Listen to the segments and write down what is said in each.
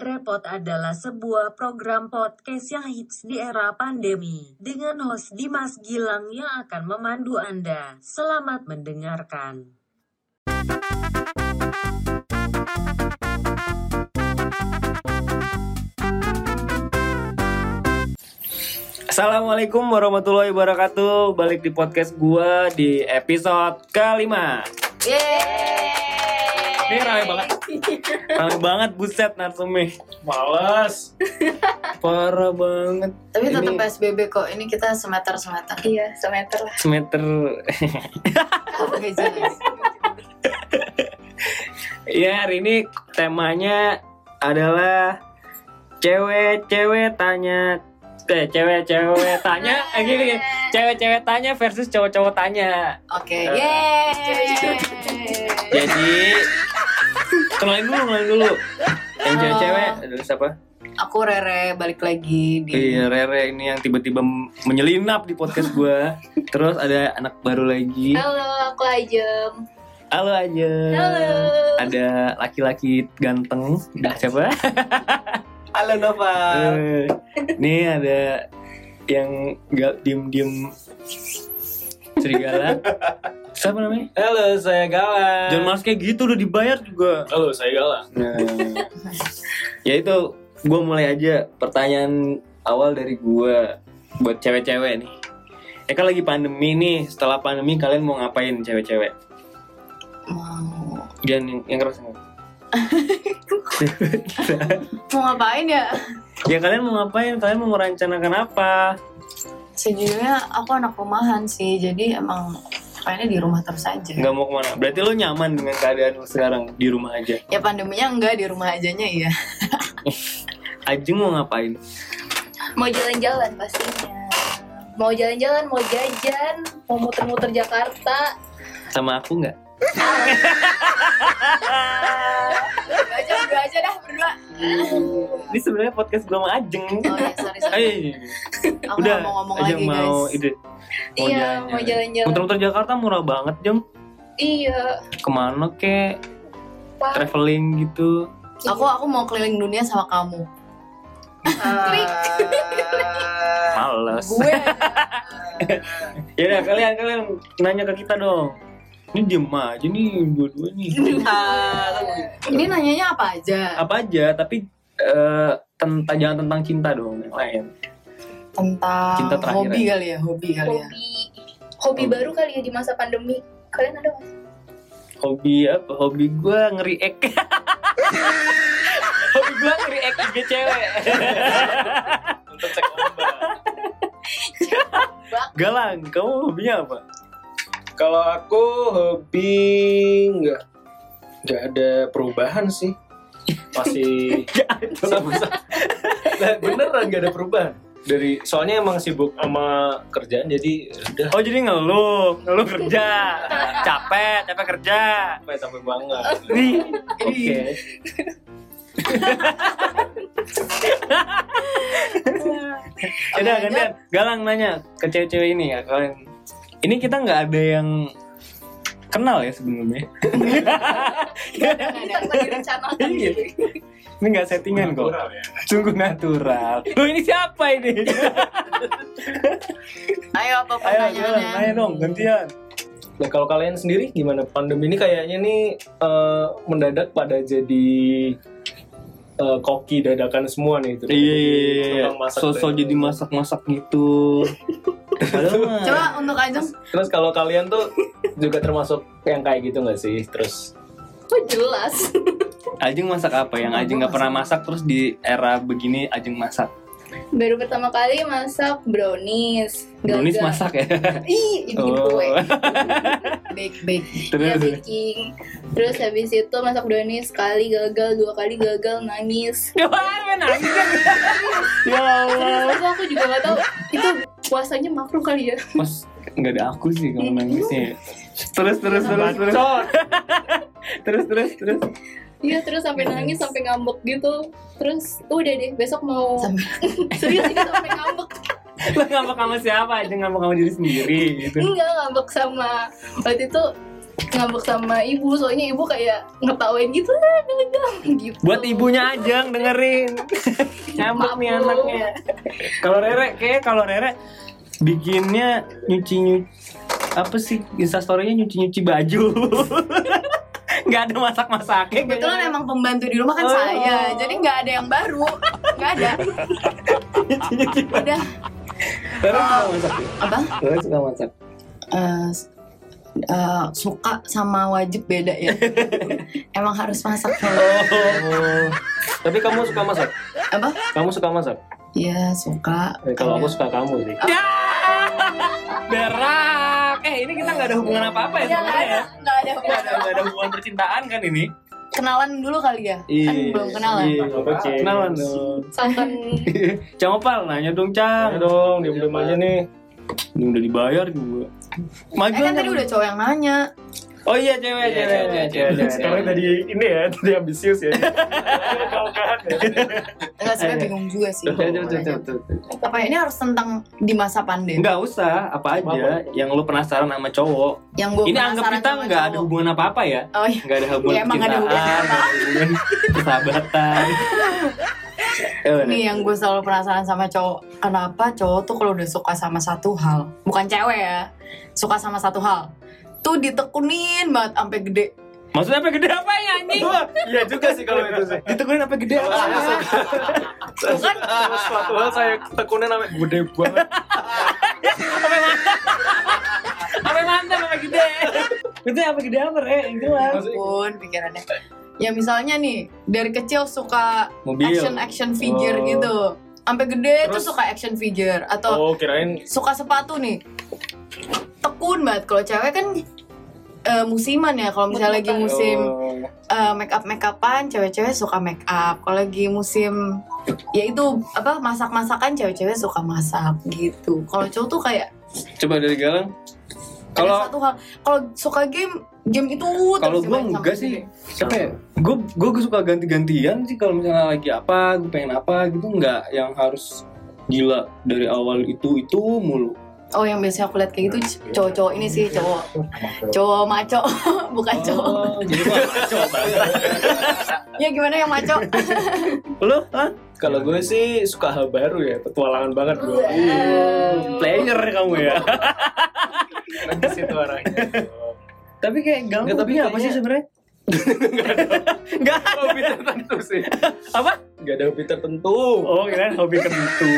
Repot adalah sebuah program podcast yang hits di era pandemi. Dengan host Dimas Gilang yang akan memandu Anda. Selamat mendengarkan. Assalamualaikum warahmatullahi wabarakatuh. Balik di podcast gua di episode kelima. Ini rame banget. Rame banget buset narsumnya. Males. Parah banget. Tapi tetap Ini- PSBB kok. Ini kita semeter semeter. Iya, semeter lah. Semeter. Oke jelas. ya hari ini temanya adalah cewek-cewek tanya eh cewek-cewek tanya eh gini cewek-cewek tanya versus cowok-cowok tanya Oke. Eh. Yeay. jadi kenalin dulu kenalin dulu yang cewek-cewek adalah siapa Aku Rere balik lagi di Iya, Rere ini yang tiba-tiba menyelinap di podcast gua. Terus ada anak baru lagi. Halo, aku Ajem. Halo aja. Halo. Ada laki-laki ganteng. Siapa? Halo Nova. Eh, Nih ada yang gak diem-diem serigala. Siapa namanya? Halo, saya Galang. Jangan mas kayak gitu udah dibayar juga. Halo, saya Galang. Nah, ya itu gue mulai aja pertanyaan awal dari gue buat cewek-cewek nih. Ya kan lagi pandemi nih. Setelah pandemi kalian mau ngapain cewek-cewek? mau Jangan yang, yang keras. yang keras. mau ngapain ya? ya kalian mau ngapain? Kalian mau merencanakan apa? Sejujurnya aku anak rumahan sih. Jadi emang pengennya di rumah terus aja. Nggak mau ke mana? Berarti lo nyaman dengan keadaan lo sekarang di rumah aja. Ya pandeminya enggak di rumah ajanya iya. Ajeng mau ngapain? Mau jalan-jalan pastinya. Mau jalan-jalan, mau jajan, mau muter-muter Jakarta. Sama aku nggak? Berdua aja, berdua aja dah berdua. Ini sebenarnya podcast gue sama Ajeng. Oh iya, sorry sorry. Aku udah. mau ngomong Ajeng lagi mau guys. ide. Mau iya, mau jalan-jalan. Muter-muter Jakarta murah banget, Jeng. Iya. Ke mana kek? Pak. Traveling gitu. Aku aku mau keliling dunia sama kamu. Klik. Males. Gue ya udah kalian kalian nanya ke kita dong. Ini diem aja nih dua-dua nih. Ini nanyanya apa aja? Apa aja tapi eh, tentang jangan tentang cinta dong yang lain. Tentang Cinta terakhir hobi aja. kali ya, hobi kali ya. Hobi. Hobi baru kali ya di masa pandemi. Kalian ada nggak? sih? Hobi apa? Hobi gue ngeri-ek. Hobi gue ngeri-ek IG cewek. Untuk cek. Galang, kamu hobinya apa? Kalau aku hobi nggak nggak ada perubahan sih. Masih sama Nah, beneran nggak ada perubahan. Dari soalnya emang sibuk sama kerjaan jadi udah Oh jadi ngeluh, ngeluh kerja, capek, capek kerja. sampai sampai banget. Nih, oke. Udah gantian, Galang nanya ke cewek-cewek ini ya kalian. Ini kita nggak ada yang kenal ya sebelumnya. Iya. gitu. Ini nggak settingan kok, ya. sungguh natural. Lo ini siapa ini? Ayo apa Ayo pertanyaannya? nanya dong gantian. Nah kalau kalian sendiri gimana pandemi ini kayaknya nih eh, mendadak pada jadi eh, koki dadakan semua nih itu. Iya iya iya. Masak Sosok jadi masak-masak gitu. Padahal Coba untuk Ajeng Terus kalau kalian tuh juga termasuk yang kayak gitu nggak sih? Terus Oh jelas. Ajeng masak apa? Yang Ajeng nggak pernah masak terus di era begini Ajeng masak. Baru pertama kali masak brownies. Brownies Gagal. masak ya? Ih, ini Oh. gue. bake bake. Ya, Terus baking. Terus habis itu masak brownies sekali gagal, dua kali gagal, nangis. Gimana nangis kan? Ya Allah. Terus aku juga gak tahu itu puasanya makruh kali ya. Mas nggak ada aku sih kalau nangisnya. Terus terus terus terus. Terus terus terus. Iya terus sampai nangis sampai ngambek gitu. Terus udah deh besok mau serius ini sampai ngambek. Lo ngambek sama siapa? Ajeng ngambek sama diri sendiri gitu. Enggak ngambek sama waktu itu ngambek sama ibu soalnya ibu kayak ngetawain gitu "Ah, gelegang gitu Buat ibunya Ajang dengerin. Ngambek nih anaknya. Kalau Rere kayak kalau Rere bikinnya nyuci nyuci apa sih instastorynya nyuci nyuci baju. Nggak ada masak masaknya. Kebetulan emang pembantu di rumah kan Oh. saya, jadi nggak ada yang baru, nggak ada. nyuci nyuci. Udah Rere suka masak. ya? apa? Rere suka masak. Eh, s- eh, suka sama wajib beda ya. emang harus masak kalau Oh. Tapi kamu suka masak? apa? Kamu suka masak? Iya suka. Eh, kalau Ada. aku suka kamu sih. Ya! Berak. Eh ini kita nggak ada hubungan apa-apa ya Iya, nggak sebenarnya ya. Ada. Nggak ada, nggak ada hubungan percintaan kan ini? Kenalan dulu kali ya? Kan belum kenalan. Iya, Oke. kenalan dong. Sangkan Cang Opal nanya dong Cang. Dong, diam-diam aja nih. Ini udah dibayar juga. Maju Eh kan tadi udah cowok yang nanya. Oh iya cewek, Iya, cewek, cewek, cewek, cewek. cewek. Sekarang tadi ini ya, tadi ambisius ya. Enggak sebenarnya Ayo. bingung juga sih. Coba, coba, coba, coba. Apa ini harus tentang di masa pandemi? Enggak usah, apa aja yang lu penasaran sama cowok. Yang gue Ini anggap kita nggak ada hubungan apa-apa ya. Oh iya. Nggak ada hubungan Ya, emang ada hubungan persahabatan. Udah. Nih yang gue selalu penasaran sama cowok Kenapa cowok tuh kalau udah suka sama satu hal Bukan cewek ya Suka sama satu hal Tuh ditekunin banget sampai gede Maksudnya apa gede apa ya anjing? Iya juga sih kalau itu sih. Ditekunin apa gede apa? Tuh kan Suatu hal saya tekunin namanya gede banget. Apa mantap apa gede? Itu apa gede apa re? Yang jelas. pun pikirannya Ya misalnya nih Dari kecil suka Mobil. action action figure Oh. gitu Sampai gede tuh Terus? suka action figure Atau Oh, kirain suka sepatu nih Tekun banget Kalau cewek kan eh, musiman ya Kalau misalnya lagi musim Oh. uh, make up make upan cewek-cewek suka make up kalau lagi musim ya itu apa masak masakan cewek-cewek suka masak gitu kalau cowok tuh kayak Coba dari Galang. kalau satu hal kalau suka game game itu kalau gue enggak sih. Apa ya? Gue gue suka ganti-gantian sih kalau misalnya lagi apa, gue pengen apa gitu enggak yang harus gila dari awal itu itu mulu. Oh yang biasanya aku lihat kayak gitu cowok-cowok ini sih cowok cowok maco bukan cowok Oh, jadi gue coba. ya gimana yang maco Lu, hah? Kalau gue sih suka hal baru ya, petualangan banget gue. Player kamu ya. Keren ke situ arahnya. Tapi kayak Nggak, tapi tapi apa sih sebenarnya? Enggak Hobi tertentu sih. apa? Gak ada hobi tertentu. Oh, kirain hobi kentu.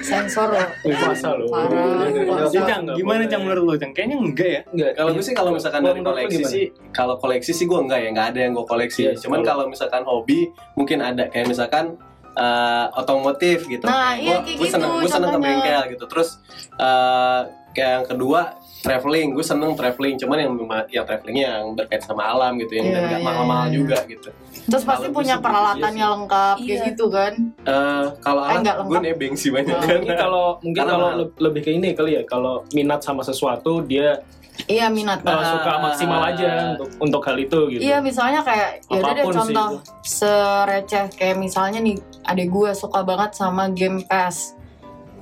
Sensor loh Puasa loh. Parah, puasa. Jadi, Cang, gimana Cang menurut lu, Cang? Kayaknya enggak ya? Enggak, Kalau gue sih kalau misalkan dari koleksi sih, kalau koleksi sih gue enggak ya, enggak ada yang gue koleksi. Iya, Cuman kalau- misalkan hobi, mungkin ada kayak misalkan eh, otomotif gitu. Nah, iya, gue kayak gue seneng, gitu gue seneng ke bengkel gitu. Terus eh, kayak yang kedua traveling, gue seneng traveling. Cuman yang yang travelingnya yang berkait sama alam gitu, yang Iya, nggak iya, mahal-mahal iya. juga gitu. terus pasti Kalau punya peralatannya iya lengkap kayak Iya. gitu kan Eh, kalau Eh, alam, nggak gue nebeng sih banyak. Oh. mungkin kalau mungkin kalau mahal. lebih ke ini kali ya kalau minat sama sesuatu dia iya minat uh, suka maksimal aja untuk untuk hal itu gitu. Iya misalnya kayak ya udah deh Apa pun sih contoh sereceh kayak misalnya nih adek gue suka banget sama game PES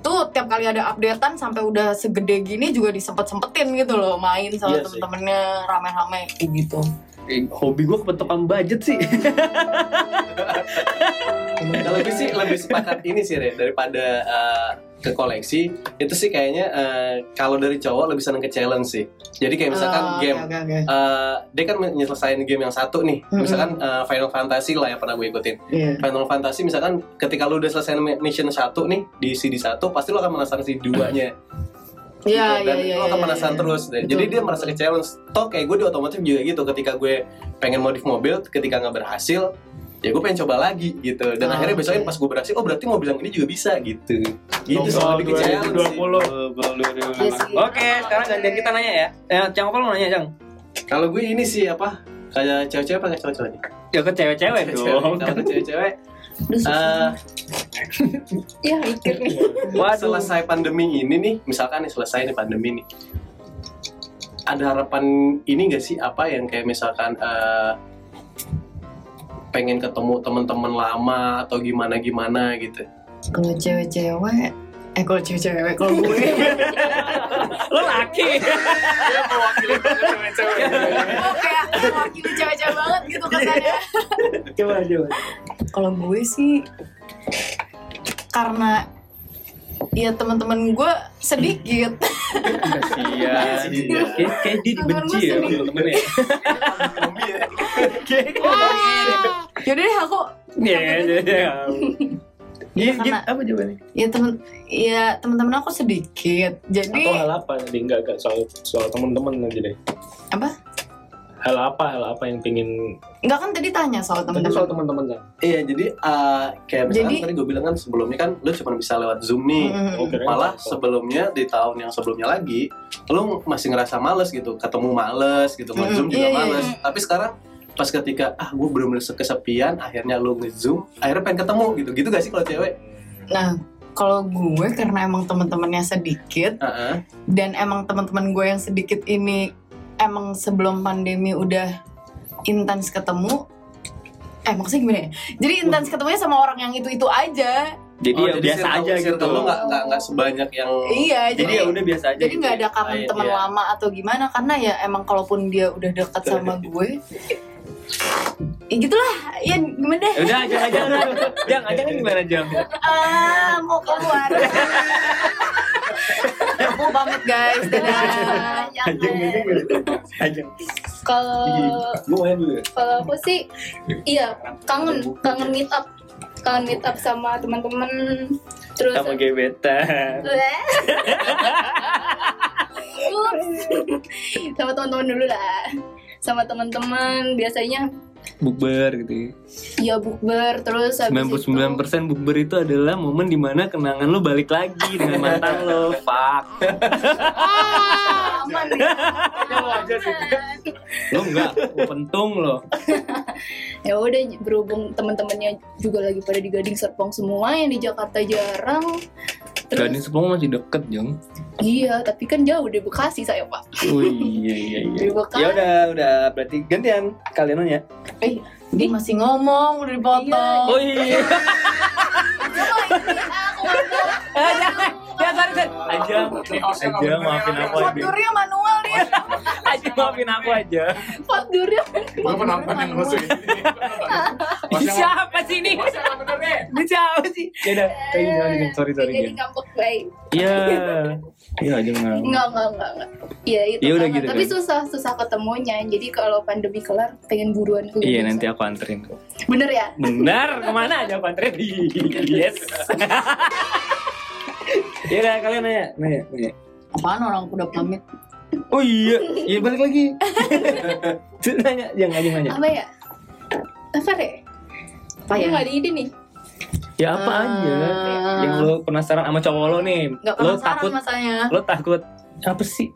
tuh tiap kali ada updatean sampai udah segede gini juga disempet sempetin gitu loh main sama Iya sih. temen-temennya rame-rame kayak gitu Eh, hobi gue kepetokan budget sih. Kalau gue sih lebih sepakat ini sih Re, daripada eh, ke koleksi itu sih kayaknya eh, kalau dari cowok lebih seneng ke challenge sih. Jadi kayak misalkan Oh, game oke, oke. eh, dia kan menyelesaikan game yang satu nih, Mm-mm. misalkan eh, Final Fantasy lah yang pernah gue ikutin. Iya. Final Fantasy misalkan ketika lu udah selesai mission satu nih di CD satu pasti lu akan penasaran CD 2 nya. Iya gitu. iya Dan iya. lu akan iya, penasaran iya. terus deh. Betul, Jadi dia merasa betul. ke challenge. Toh kayak gue di otomotif juga gitu ketika gue pengen modif mobil ketika nggak berhasil ya gue pengen coba lagi gitu dan Ah, akhirnya oke. besoknya pas gue berhasil oh berarti mobil yang ini juga bisa gitu gitu sih Ngobrol lebih ke challenge sih 2020. Iya sih. Oke, sekarang gantian kita nanya ya. Eh, Cang apa lu nanya, Cang? kalau gue ini sih apa kayak cewek-cewek apa kayak cowok-cowok nih Ya ke cewek-cewek dong. kalau ke cewek-cewek susah. eh, ya mikir nih Waduh. selesai pandemi ini nih misalkan nih selesai nih pandemi nih ada harapan ini gak sih apa yang kayak misalkan eh, pengen ketemu teman-teman lama atau gimana gimana gitu kalau cewek-cewek Eh kalau cewek-cewek kalau gue Lo laki. Dia mewakili cewek-cewek. kayak mewakili cewek-cewek banget gitu kesannya. coba coba. Kalau gue sih karena ya teman-teman gue sedikit. Iya. Kayak kayak dia dibenci ya temen-temennya. Yaudah deh aku Iya iya iya. Iya, karena- gitu. apa jawabannya? ya temen ya teman-teman aku sedikit. Jadi Atau hal apa tadi enggak enggak soal soal teman-teman aja deh. apa? Hal apa hal apa yang pingin Enggak kan tadi tanya soal tadi teman-teman. soal teman-teman kan. Iya, jadi uh, kayak misalkan Jadi- tadi gue bilang kan sebelumnya kan lu cuma bisa lewat Zoom nih. Oke. Malah sebelumnya di tahun yang sebelumnya lagi, lu masih ngerasa males gitu, ketemu males gitu, Mm-mm. nge-zoom juga Iya, iya, males. Tapi sekarang pas ketika ah gue bener-bener kesepian, akhirnya lu nge-zoom, akhirnya pengen ketemu gitu. Gitu gak sih kalau cewek? Nah, kalau gue karena emang teman-temannya sedikit Heeh. dan emang teman-teman gue yang sedikit ini emang sebelum pandemi udah intens ketemu eh maksudnya gimana ya? Jadi intens ketemunya sama orang yang itu-itu aja. Jadi Oh, ya biasa circle- aja gitu. Lu nggak nggak nggak sebanyak yang Iya, Jadi jadi ya udah biasa aja. jadi gitu nggak ya. ada kangen Iya, teman iya. lama atau gimana karena ya emang kalaupun dia udah dekat sama gue ya gitulah ya gimana deh Ya Udah aja aja udah. Jang, aja kan gimana Jang? ah mau keluar aku pamit guys. Dadah. Ajeng ajeng. Kalau ya. kalau aku sih iya kangen kangen meet up. Kangen meet up sama teman-teman. Terus Sama gebetan. sama teman-teman dulu lah. Sama teman-teman. Biasanya Bukber gitu. ya bukber terus habis itu 99% bukber itu adalah momen di mana kenangan lo balik lagi dengan mantan lo. Fuck. aman ya Lo enggak, pentung lo. ya udah berhubung teman-temannya juga lagi pada di Gading Serpong semua yang di Jakarta jarang terus Gading Sepuluh masih deket, Jang. iya tapi kan jauh di Bekasi saya pak Oh iya iya iya. di Bekasi Ya udah, udah berarti gantian kalian nanya. eh dia masih ngomong udah dipotong Oh iya. Aku nggak tahu. Ya sorry sorry. Aja, aja maafin aku aja. Fakturnya manual dia Aja maafin aku aja. Pot durian Gue yang musuh ini. Ini siapa sih ini? Ini siapa sih? Ya udah, kayak gimana nih? Sorry sorry. jadi ngambek baik Iya. Iya aja nggak. Enggak, enggak, enggak, enggak. Iya, itu. Ya udah gitu Tapi kan. susah, susah ketemunya. Jadi kalau pandemi kelar, pengen buruan ke Iya nanti aku anterin kok. Bener ya? Benar, ke mana aja aku anterin? Yes. Ya udah kalian nanya, nanya, nanya. apaan orang udah pamit Oh iya, iya balik lagi. Nanya, jangan aja nanya. Apa ya? Apa deh? Apa ya nggak ada ide nih. Ya apa Ah. aja. Yang lo penasaran sama cowok lo nih. nggak Lo penasaran takut, masanya lo takut apa sih?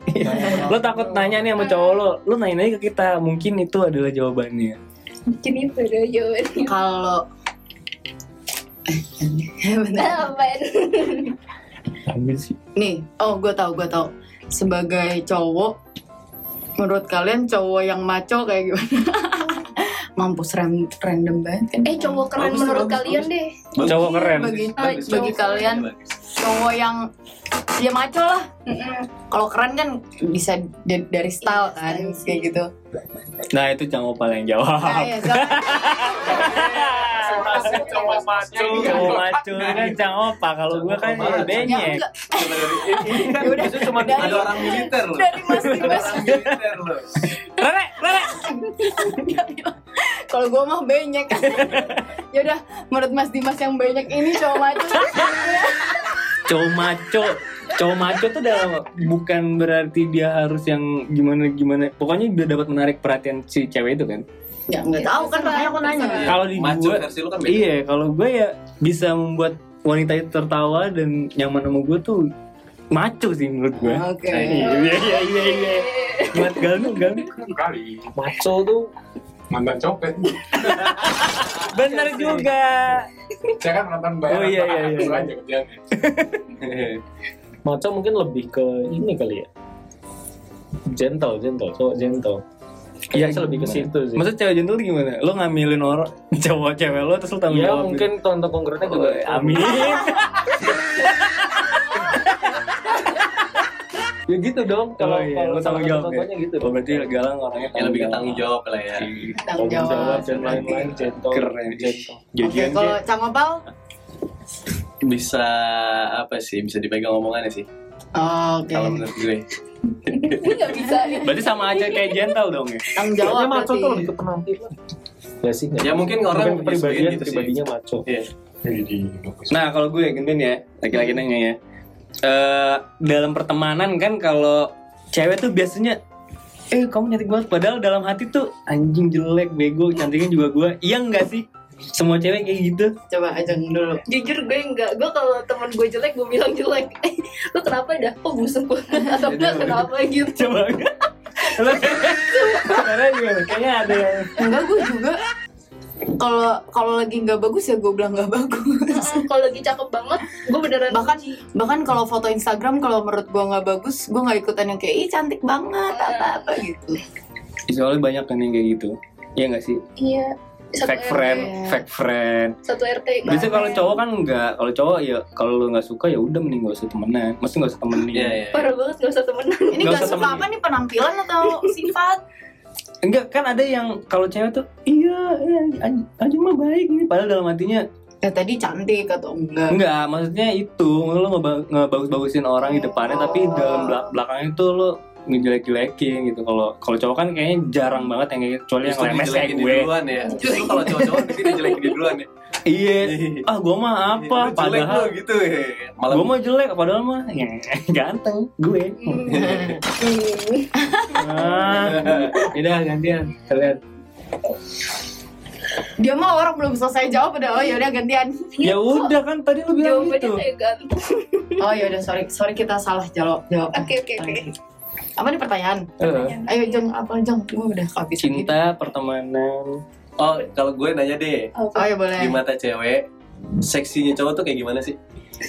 lo takut nanya nih sama cowok lo. Lo nanya aja ke kita, mungkin itu adalah jawabannya. Mungkin itu deh jawabannya. kalau eh? Ambil sih. nih oh gue tau gue tau sebagai cowok menurut kalian cowok yang maco kayak gimana mampus ram- random banget kan Eh, cowok keren Bagus, menurut bagus, kalian bagus. deh. Cowok keren. bagi Ah, bagi cowok kalian cowok yang ya maco lah kalau keren kan bisa da- dari style kan Iya, style kayak sih. gitu Nah itu cowok paling jawab. nah, ya, Coba maco. Cowok maco kan cowok pak. Kalau gue kan ya benyek. kan Ya udah, cuma ada orang militer loh. dari mas Dimas orang militer loh. Rere, Rere. Kalau gue mah banyak. Ya udah menurut mas Dimas yang banyak ini cowok maco. Cowok maco. Cowok maco tuh dalam bukan berarti dia harus yang gimana gimana. Pokoknya dia dapat menarik perhatian si cewek itu kan? Ya nggak tahu kan makanya aku nanya. Kalau di Maco gue versi lu kan beda. iya kalau gue ya bisa membuat wanita itu tertawa dan nyaman sama gue tuh maco sih menurut gue oke. Iya iya iya iya. Iya buat galnu galnu kali. Maco tuh mantan copet. Bener juga. Saya kan nonton Oh, bayaran iya, iya, iya. Aja kerjaannya maco mungkin lebih ke ini kali ya. Gentle gentle cowok gentle. Iya, Kayaknya lebih ke situ sih. Maksud cewek gentle gimana? Lo ngambilin orang cowok cewek lo terus lo tanggung ya jawab mungkin contoh konkretnya gitu? juga Oh, amin ya gitu dong kalau Oh, iya, kalau tanggung satu jawab ya? gitu Oh, berarti Galang orangnya yang lebih ke tanggung jawab lah ya. Tanggung jawab. dan lain-lain gentle Keren. gentle Oke, kalau Cang Opal? bisa apa sih bisa dipegang omongannya sih Oh, Oke. kalau menurut gue bisa nih. Berarti sama aja kayak gentle dong ya. Tanggung jawab maco tuh lebih ke penampilan ya sih ya mungkin orang kepribadian menyesuaikan gitu pribadinya maco Iya. Nah kalau gue gentin ya laki-laki nanya ya. Eh dalam pertemanan kan kalau cewek tuh biasanya eh kamu cantik banget. Padahal dalam hati tuh anjing jelek bego cantiknya juga gue iya enggak sih? Semua cewek kayak gitu. Coba aja dulu. Jujur gue enggak, gue kalau temen gue jelek gue bilang jelek. Eh, lu kenapa dah? Oh busuk banget atau enggak kenapa gitu? coba. Lo- karena gimana? Kayaknya ada yang Enggak, gue juga kalau kalau lagi nggak bagus ya gue bilang nggak bagus. Kalau lagi cakep banget, gue beneran Bahkan benci. bahkan kalau foto Instagram kalau menurut gue nggak bagus, gue nggak ikutan yang kayak ih cantik banget apa apa gitu. soalnya banyak kan yang kayak gitu Iya nggak sih iya satu fake RT, friend fake friend satu RT. biasanya kalau cowok kan enggak kalau cowok ya kalau lu nggak suka ya udah mending gak usah temenan mesti gak usah temenin Iya, iya. Parah banget gak usah temenan. Ini Nggak gak usah suka temenin. apa nih penampilan atau sifat? Enggak kan ada yang kalau cewek tuh iya iya Aj- Ajeng mah baik ini padahal dalam hatinya Ya tadi cantik atau enggak? enggak maksudnya itu lu ngeba- ngebagus-bagusin orang di depannya tapi Oh. dalam belak- belakangnya itu lu ngejelek-jelekin gitu. Kalau kalau cowok kan kayaknya jarang banget yang kayak gitu. Kecuali yang lemes kayak gue. duluan ya. Justru kalau cowok-cowok nanti dijelekin di duluan ya. Iya. Ah gua mah apa? Lu jelek padahal lu gitu ya malah gua mah jelek padahal mah ya, ganteng gue. Ah udah gantian kalian. Dia mah orang belum selesai jawab udah. Oh yaudah gantian. ya udah kan tadi lu bilang Jawabannya gitu. kayak ganteng. Oh yaudah sorry. Sorry kita salah jawab jawab. Oke oke oke. Apa nih pertanyaan? Eh, Ayo Jeng apa Jeng? Gue udah habis. cinta pertemanan oh kalau gue nanya deh Oh ya boleh. di mata cewek seksinya cowok tuh kayak gimana sih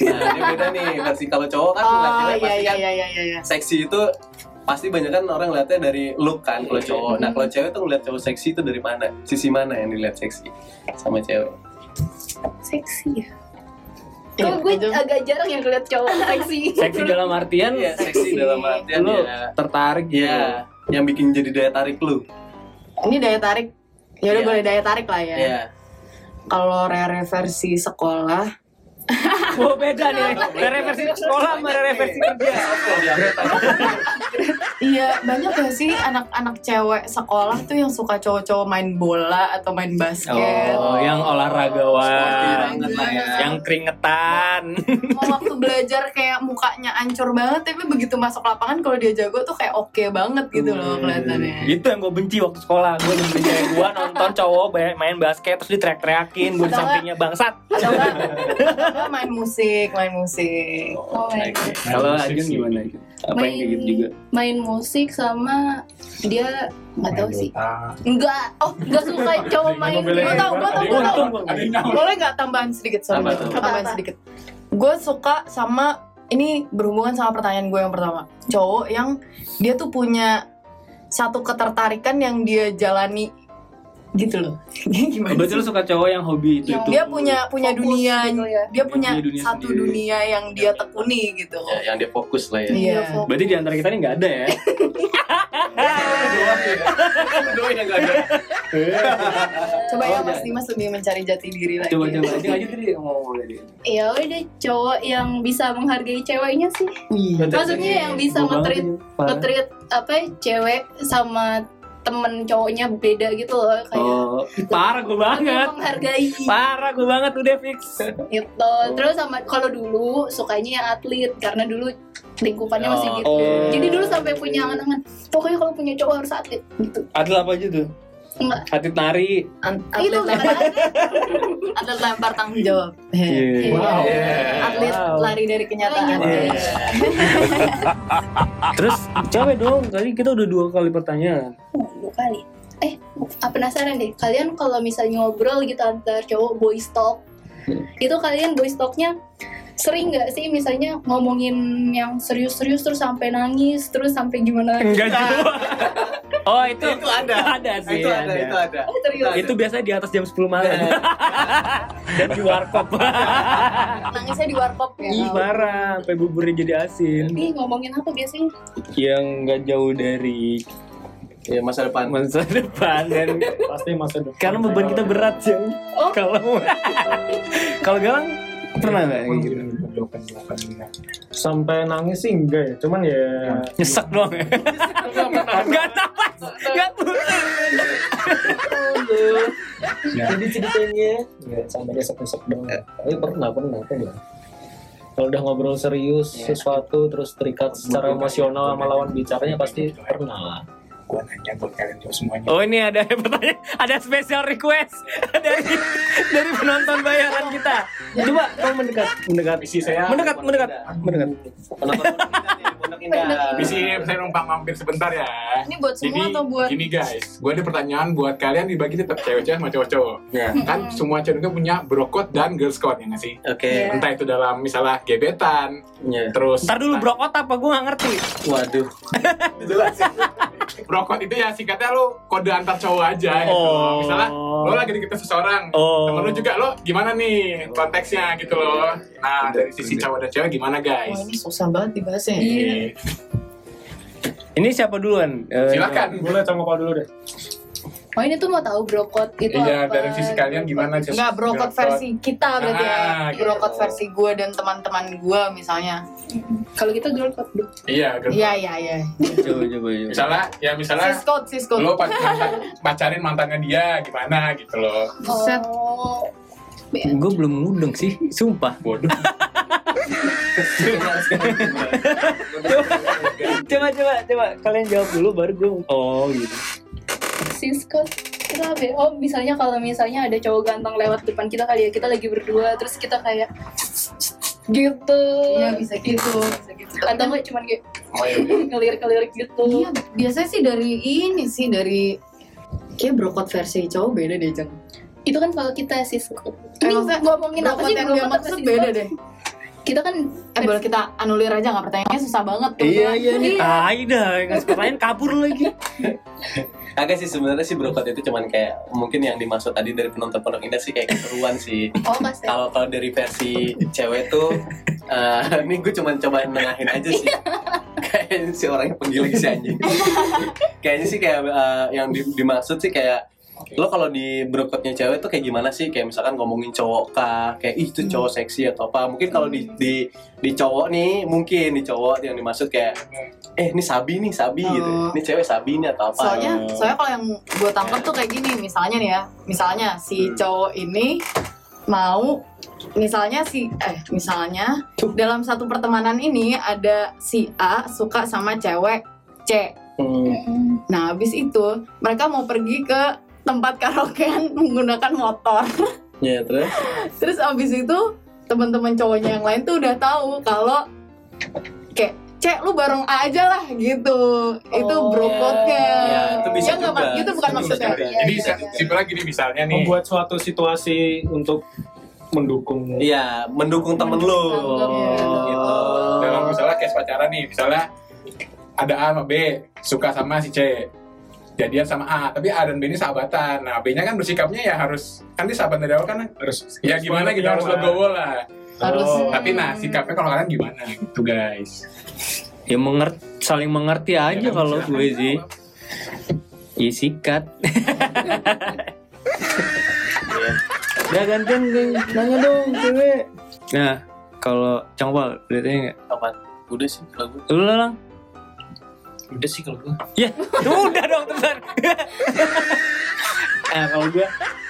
nah ini beda nih versi kalau cowok kan Oh cewek iya pasti iya kan iya iya iya. seksi itu pasti banyak kan orang ngeliatnya dari look kan kalau cowok nah kalau cewek tuh ngeliat cowok seksi itu dari mana sisi mana yang dilihat seksi sama cewek Seksi ya. Iya, Kalau gue Jeng. agak jarang yang ngeliat cowok seksi. seksi dalam artian Iya seksi dalam artian lu ya tertarik gitu Iya, yang bikin jadi daya tarik lu. Ini daya tarik. Ya udah Iya. boleh daya tarik lah ya. Iya. Kalau Rere versi sekolah, Oh beda nih, Rere versi sekolah sama Rere versi kerja. iya banyak gak sih anak-anak cewek sekolah tuh yang suka cowok-cowok main bola atau main basket. Oh, yang olahragawan, banget lah ya. yang keringetan. Mau waktu belajar kayak mukanya ancur banget, tapi begitu masuk lapangan kalau dia jago tuh kayak oke banget gitu loh kelihatannya. Itu yang gue benci waktu sekolah. Gue benci gue nonton cowok main basket terus diteriak-teriakin. Gue di sampingnya bangsat. Main musik, main musik. Oh my God. Kalau Ajeng gimana? Ajeng? Apa yang kayak gitu juga? Main musik sama dia nggak tahu sih. Enggak, oh enggak suka cowok main. Gue tau, gue tau, gue tau. Boleh nggak tambahan sedikit? Sorry, tambahan sedikit. Gue suka sama ini berhubungan sama pertanyaan gue yang pertama. Cowok yang dia tuh punya satu ketertarikan yang dia jalani gitu loh. Gimana Berarti sih? lu suka cowok yang hobi itu Yang itu. Dia punya punya Fokus dunia, gitu ya. dia punya Dia dunia satu sendiri. dunia yang dia tekuni gitu. Ya, yang dia fokus lah ya. Iya. fokus. Berarti di antara kita ini nggak ada ya? Doain yang gak ada. Coba ya Oh, Mas iya. Dimas lebih mencari jati diri lagi. Coba coba Ajeng aja tadi ngomong tadi. Ya udah cowok yang bisa menghargai ceweknya sih. Iya. Maksudnya yang bisa parah. nge-treat apa ya, cewek sama temen cowoknya beda gitu loh kayak Oh, parah gue banget. lebih menghargai Parah gue banget udah fix. gitu terus sama kalau dulu sukanya yang atlet karena dulu lingkupannya masih Oh. gitu Oh. jadi dulu sampai punya angan-angan pokoknya kalau punya cowok harus atlet gitu Atlet apa aja tuh? enggak Atlet nari. An- itu atlet lempar, atlet lempar tanggung jawab. Iya. Wow. Atlet Wow. lari dari kenyataan. Oh, iya. Terus cewek dong, tadi kita udah dua kali pertanyaan. Kali eh penasaran deh kalian kalau misalnya ngobrol gitu antar cowok boys talk itu kalian boys talknya sering nggak sih misalnya ngomongin yang serius-serius terus sampai nangis terus sampai gimana Enggak juga. Oh itu Itu ada. ada sih. itu ada, itu ada. Oh, serius? Itu biasanya di atas jam 10 malam. Dan di warkop. Nangisnya di warkop ya. Ih parah, sampai buburnya jadi asin. Tapi ngomongin apa biasanya? Yang nggak jauh dari Ya masa depan. masa depan dan Pasti masa depan. karena beban kita berat sih. Oh. Kalau kalau Galang pernah nggak gitu? Sampai nangis sih enggak ya, cuman ya Nyesek doang ya. Enggak napas. Enggak jadi ceritanya nggak sampai nyesek-nyesek dong. Tapi pernah pernah pernah. Kalau udah ngobrol serius sesuatu terus terikat secara emosional sama lawan bicaranya pasti pernah lah. Gua nanya buat kalian tuh semuanya. Oh ini ada pertanyaan, ada special request dari dari penonton bayaran kita. Coba kamu mendekat, mendekat. Misi saya Mendekat, mendekat, mendekat. Penonton Indah. Misi saya numpang mampir sebentar ya. Ini buat semua Jadi atau buat gini guys, gue ada pertanyaan buat kalian dibagi tetap cewek-cewek sama cowok-cowok. Ya. Kan semua cewek kan punya bro code dan girls code ya nggak sih? Oke. Entah itu dalam misalnya gebetan, Ya. terus Ntar dulu brokot apa? Gue nggak ngerti. Waduh. bro code itu ya singkatnya lo kode antar cowok aja gitu. Oh. Misalnya lo lagi deket seseorang, Oh. temen lo juga lo gimana nih konteksnya gitu loh. Nah dari sisi cowok dan cewek gimana Wah guys? ini susah banget dibahasnya. Iya. Ini siapa duluan? Eh, Silakan. Boleh sama Pak dulu deh. Oh ini tuh mau tahu brokot itu Iya apa? dari sisi kalian gimana? Cus? Enggak brokot versi kita berarti ya. Ah, gitu. Brokot versi gue dan teman-teman gue misalnya. Kalau kita girl code dulu. Iya. girl Iya iya iya. Coba, coba, coba. misalnya ya misalnya Siskot siskot. lo pacarin mantannya dia gimana gitu loh. Oh. Gue belum mudeng sih, sumpah. bodoh coba, coba, coba. Kalian jawab dulu baru gue. Oh gitu. Siskot itu apa ya? Oh misalnya kalau misalnya ada cowok ganteng lewat depan kita kali ya Kita lagi berdua terus kita kayak Gitu Iya bisa gitu. Bisa gitu. Atau nggak cuman kayak oh iya ngelirik-ngelirik gitu Iya, biasanya sih dari ini sih dari kayak brokot versi cowok beda deh, Jeng. Itu kan kalau kita siskot Ini ngomongin apa sih apa maksud siskot? beda deh. Kita kan Eh boleh kita anulir aja nggak pertanyaannya susah banget tuh. Iya, iya nih. Iya. Tai dah, ngasih pertanyaan kabur lagi. Agak sih sebenarnya sih brokot itu cuman kayak mungkin yang dimaksud tadi dari penonton Pondok Indah sih kayak keseruan sih. Oh pasti Kalau kalau dari versi cewek tuh, eh, ini gue cuman coba nengahin aja sih. Kayaknya si orangnya penggila si anjing. Kayaknya sih kayak eh, yang di- dimaksud sih kayak lo kalau di brokotnya cewek tuh kayak gimana sih? Kayak misalkan ngomongin cowok kah? Kayak ih itu cowok seksi atau apa? Mungkin kalau di di di cowok nih mungkin di cowok yang dimaksud kayak eh ini sabi nih sabi gitu. Oh. ini cewek sabi nih atau apa? Soalnya, soalnya kalau yang gue tangkap tuh kayak gini, misalnya nih ya, misalnya si cowok ini mau, misalnya si, eh, misalnya dalam satu pertemanan ini ada si A suka sama cewek C. Hmm. Nah, habis itu mereka mau pergi ke tempat karaokean menggunakan motor. ya terus Terus abis itu teman-teman cowoknya yang lain tuh udah tahu kalau kayak cek lu bareng aja lah gitu. itu Oh. brokotnya. Ya, itu bisa Ya juga. Mak? itu bukan Itu maksudnya. juga. Iya, jadi iya, iya. simpel lagi nih misalnya nih Membuat suatu situasi untuk mendukung. Iya, mendukung temen lu. Mendukung. Gitu. dalam misalnya case pacaran nih misalnya ada A sama B suka sama si C jadian sama A tapi A dan B ini sahabatan nah B nya kan bersikapnya ya harus kan dia sahabat dari awal kan Harus ya gimana gitu harus legowo lah Harus. Oh. tapi nah sikapnya kalau kalian gimana gitu guys Ya mengerti, saling mengerti aja Ya kalau gue sih. Ya sikat. Udah gantian gue nanya dong cewek. Nah, kalau Congpal, udah tanya nggak? Apaan? Udah sih kalau gue. Lu lang. Udah sih kalau gue. Ya, udah dong teman. nah kalau gue,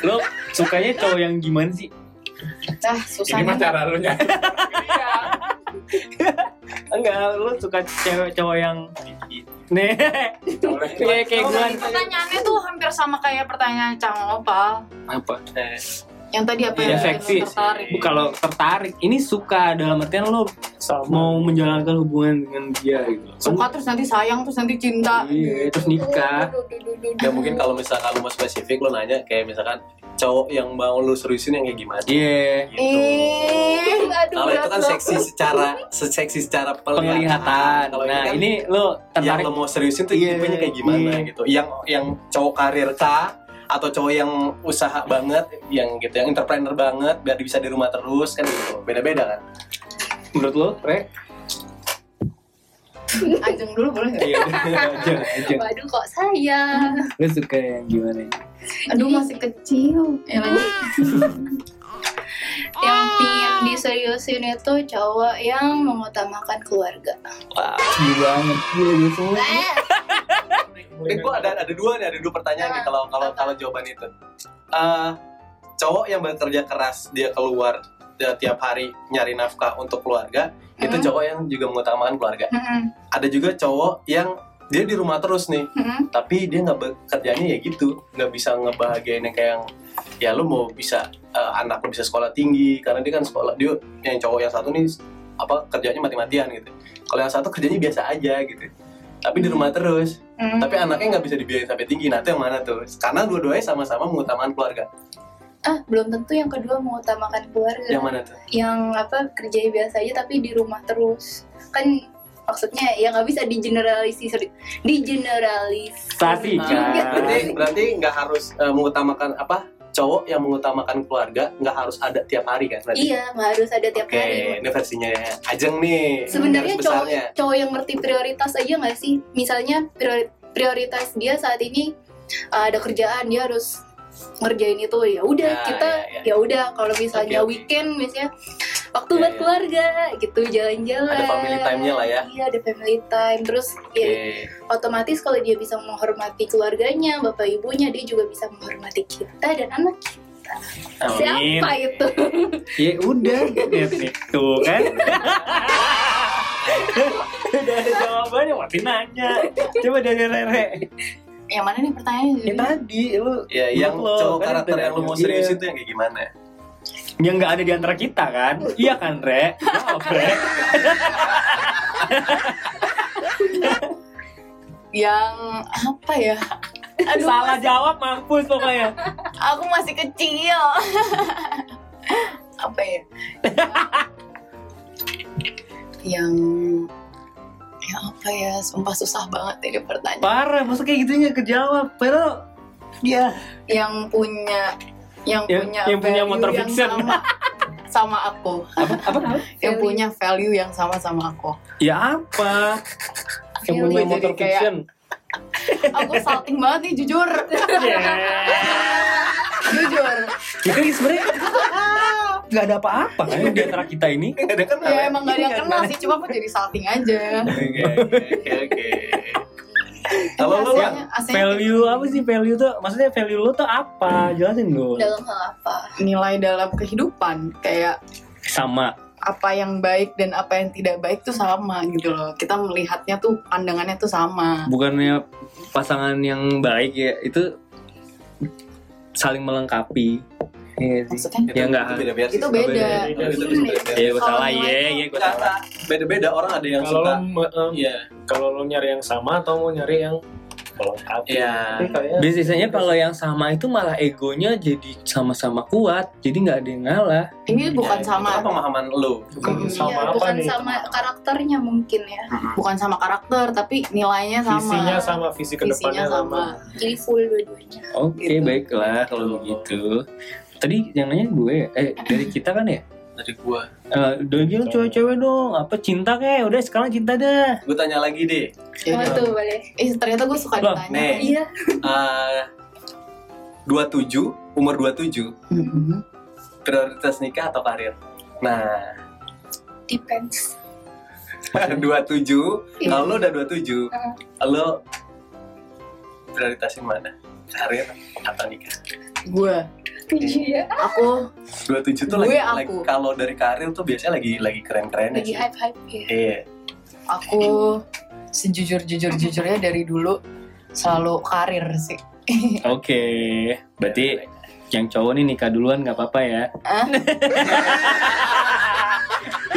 lo sukanya cowok yang gimana sih? Ah, susah ini mah cara lu nyari Enggak, lo suka cewek cowok yang nih Cowok kayak kayak gue Pertanyaannya tuh hampir sama kayak pertanyaan Cang Opal. apa? Eh, Yang tadi apa Ya yang seksi. tertarik? Bu, Kalau tertarik, ini suka dalam artian lo mau menjalankan hubungan dengan dia gitu. Suka terus nanti sayang terus nanti cinta. Iya, terus nikah. ya mungkin kalau misalkan lu mau spesifik lu nanya kayak misalkan cowok yang mau lu seriusin yang kayak gimana Iya. gitu. Ih, Aduh, Kalau itu kan seksi secara seksi secara Penglihatan. Kalau ini Nah, kan ini lo yang tertarik lo mau seriusin tuh Iya, tipenya kayak gimana iya. gitu. Yang yang cowok karir kah atau cowok yang usaha banget, yang gitu, yang entrepreneur banget, biar bisa di rumah terus kan gitu. Beda-beda kan. menurut lo, Re? Ajeng dulu boleh nggak? Iya, aja, aja. Waduh kok saya. Lo suka yang gimana? Aduh masih kecil. Ya. Yang pingin diseriusin itu cowok yang mengutamakan keluarga. Wah, gila banget. Gila, semua. Eh, gua ada ada dua nih, ada dua pertanyaan nih kalau kalau kalau jawaban itu. Eh, cowok yang bekerja keras dia keluar dia tiap hari nyari nafkah untuk keluarga, itu Hmm. cowok yang juga mengutamakan keluarga. Mm-mm. Ada juga cowok yang dia di rumah terus nih, Mm-mm. tapi dia nggak bekerjanya ya gitu, nggak bisa ngebahagiain yang kayak yang ya lu mau bisa eh, anak lu bisa sekolah tinggi karena dia kan sekolah dia yang cowok yang satu nih apa kerjanya mati-matian gitu. Kalau yang satu kerjanya biasa aja gitu. Tapi di rumah terus, Mm. tapi anaknya nggak bisa dibiayain sampai tinggi. Nah itu yang mana tuh? Karena dua-duanya sama-sama mengutamakan keluarga. Ah, belum tentu yang kedua mengutamakan keluarga. Yang mana tuh? Yang apa kerjanya biasa aja tapi di rumah terus. Kan maksudnya ya nggak bisa digeneralisir digeneralis Sasi, Iya. kan? Berarti berarti nggak harus eh, mengutamakan apa? Cowok yang mengutamakan keluarga nggak harus ada tiap hari kan? Berarti? iya nggak harus ada tiap Oke, hari ini versinya Ajeng nih. sebenarnya cowok cowok yang ngerti prioritas aja nggak sih misalnya priori- prioritas dia saat ini uh, ada kerjaan dia harus ngerjain itu ya udah Ya, kita ya, ya. ya udah kalau misalnya Oke, oke. weekend misalnya waktu Ya, buat ya. keluarga gitu jalan-jalan Ada family time-nya lah ya. iya ada family time terus ya Oke. otomatis kalau dia bisa menghormati keluarganya bapak ibunya dia juga bisa menghormati kita dan anak kita siapa itu Ya udah, nih. Tuh kan. Udah ada jawabannya, mati nanya. Coba dari Rere. Yang mana nih pertanyaannya? Yang tadi lu Ya, yang lo, cowok kan karakter ada- yang lu mau iya. serius itu yang kayak gimana? Yang nggak ada di antara kita kan? Iya kan, Re? Jawab, Re. Yang apa ya? Aduh, Salah jawab mampus pokoknya. aku masih kecil. apa ya? yang yang apa ya? Sumpah susah banget ini pertanyaan. Parah, masa kayak gitu nggak kejawab. Padahal ya Yang punya yang, Yang- punya yang punya motor yang fiction. sama sama aku. apa apa? yang Value. punya value yang sama sama aku. Ya apa? Yang punya Jadi motor kayak- fiction. Aku salting banget nih jujur. jujur. Itu sebenarnya nggak ada apa-apa kan di antara kita ini. Ada kan? Ya emang gak ada yang kenal sih, cuma aku jadi salting aja. Oke, oke, oke. Kalau lu lah, Aslinya- aslinya Value apa sih value tuh? Maksudnya value lu tuh apa? Jelasin dong. dalam hal apa nilai dalam kehidupan kayak Sama. apa yang baik dan apa yang tidak baik tuh sama gitu loh. Kita melihatnya tuh pandangannya tuh sama. Bukannya pasangan yang baik ya itu saling melengkapi. Iya sih. Maksudnya Ya enggak. itu beda. Itu beda-beda. Iya, gue salah ya, tuh iya gue salah. Beda-beda orang ada yang Kalau suka. lo Iya. kalau lo nyari yang sama atau mau nyari yang melengkapi? Iya. Biasanya kalau yang sama itu malah egonya jadi sama-sama kuat, jadi nggak ada yang ngalah. Ini bukan Ya, sama Itu kan pemahaman lu. bukan Hmm. sama Iya, apa bukan nih? sama karakternya mungkin ya bukan sama karakter tapi nilainya sama. Visinya sama, visi ke depannya Visinya sama. jadi full dua-duanya Oke, Gitu. baiklah kalau begitu. Tadi yang nanya gue, eh dari kita kan ya? Dari gua. Eh, udah gitu cewek-cewek dong, apa cinta kayak? Udah sekarang cinta dah. Gue tanya lagi deh. Oh udah. tuh boleh Eh ternyata gue suka Loh, ditanya. nih. iya Eh, 27, umur 27, Mhm. prioritas nikah atau karir? Nah, depends 27, Iya. kalau lo udah 27, Heeh. lo prioritasin mana? Karir atau nikah? Gue, iya aku 27 tuh Gue, lagi, aku. lagi- kalau dari karir tuh biasanya lagi lagi keren-keren lagi sih. hype hype ya Iya. aku sejujur jujur jujurnya dari dulu selalu karir sih. Oke, berarti yang cowok nih nikah duluan nggak apa-apa ya?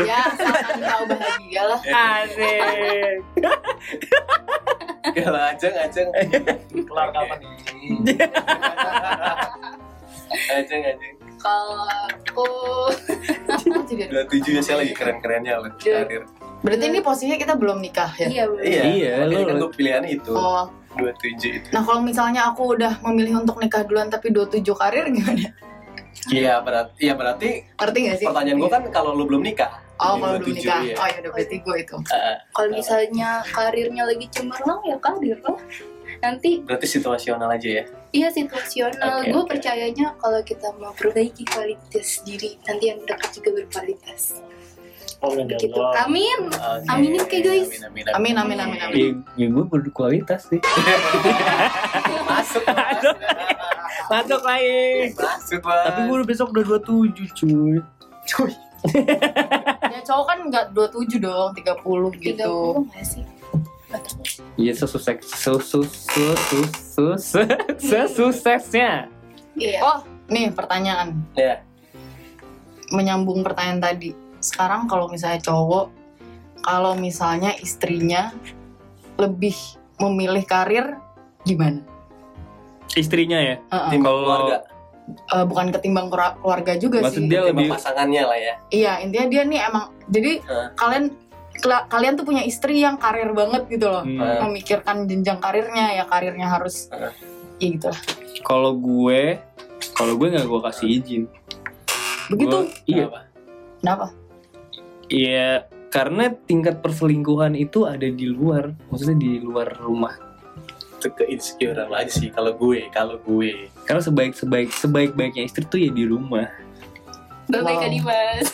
ya asalkan kau bahagia lah. Asik. Kalau aceng aceng kelar kapan nih? Ajeng ajeng. Kalau aku Jadi- Dua tujuh ya saya lagi keren-kerennya loh Iya. karir. Berarti ini posisinya kita belum nikah ya? iya belum. Iya. Iya, Makanya kan gue pilihannya itu. Oh, Dua tujuh itu. nah kalau misalnya aku udah memilih untuk nikah duluan tapi 27 karir gimana? Iya berarti. Iya berarti. Ngerti gak sih? Pertanyaan gue kan kalau lu belum nikah. Oh, kalau dua belum tujuh, nikah. iya. Oh ya udah berarti gue itu. Eh, Kalau misalnya karirnya lagi cemerlang ya karir lah. Nanti berarti situasional aja ya. Iya situasional. Oke, Gue oke. percayanya kalau kita mau perbaiki kualitas diri, nanti yang dekat juga berkualitas. Oh, enggak Gitu. Amin. Oke. Aminin kayak guys. Amin Amin amin amin amin. Ya, ya gue berkualitas sih. Masuk. Masuk. Masuk lagi. Masuk lah. Tapi gue udah besok udah 27 cuy. Ya cowok kan nggak 27 dong, 30 gitu. 30 nggak sih? Nggak tahu. Iya sesus sesus sesus sesuksesnya. Iya. Oh, nih pertanyaan. Ya. Menyambung pertanyaan tadi. Sekarang kalau misalnya cowok, kalau misalnya istrinya lebih memilih karir gimana? Istrinya ya. Heeh. Tim Kalau- keluarga. Eh, bukan ketimbang keluarga juga Maksud sih. dia Tim lebih pasangannya lah ya. Iya, intinya dia nih emang jadi Heeh. kalian kalian tuh punya istri yang karir banget gitu loh. Hmm. Memikirkan jenjang karirnya ya karirnya harus Heeh. ya gitu lah. kalau gue kalau gue nggak gue kasih izin. Begitu. Gua- iya. Kenapa? Kenapa? Iya, karena tingkat perselingkuhan itu ada di luar, maksudnya di luar rumah. Itu ke insecurean aja sih kalau gue, kalau gue. Karena sebaik sebaik sebaik baiknya istri tuh ya di rumah. Bye-bye Wow. Kak Dimas.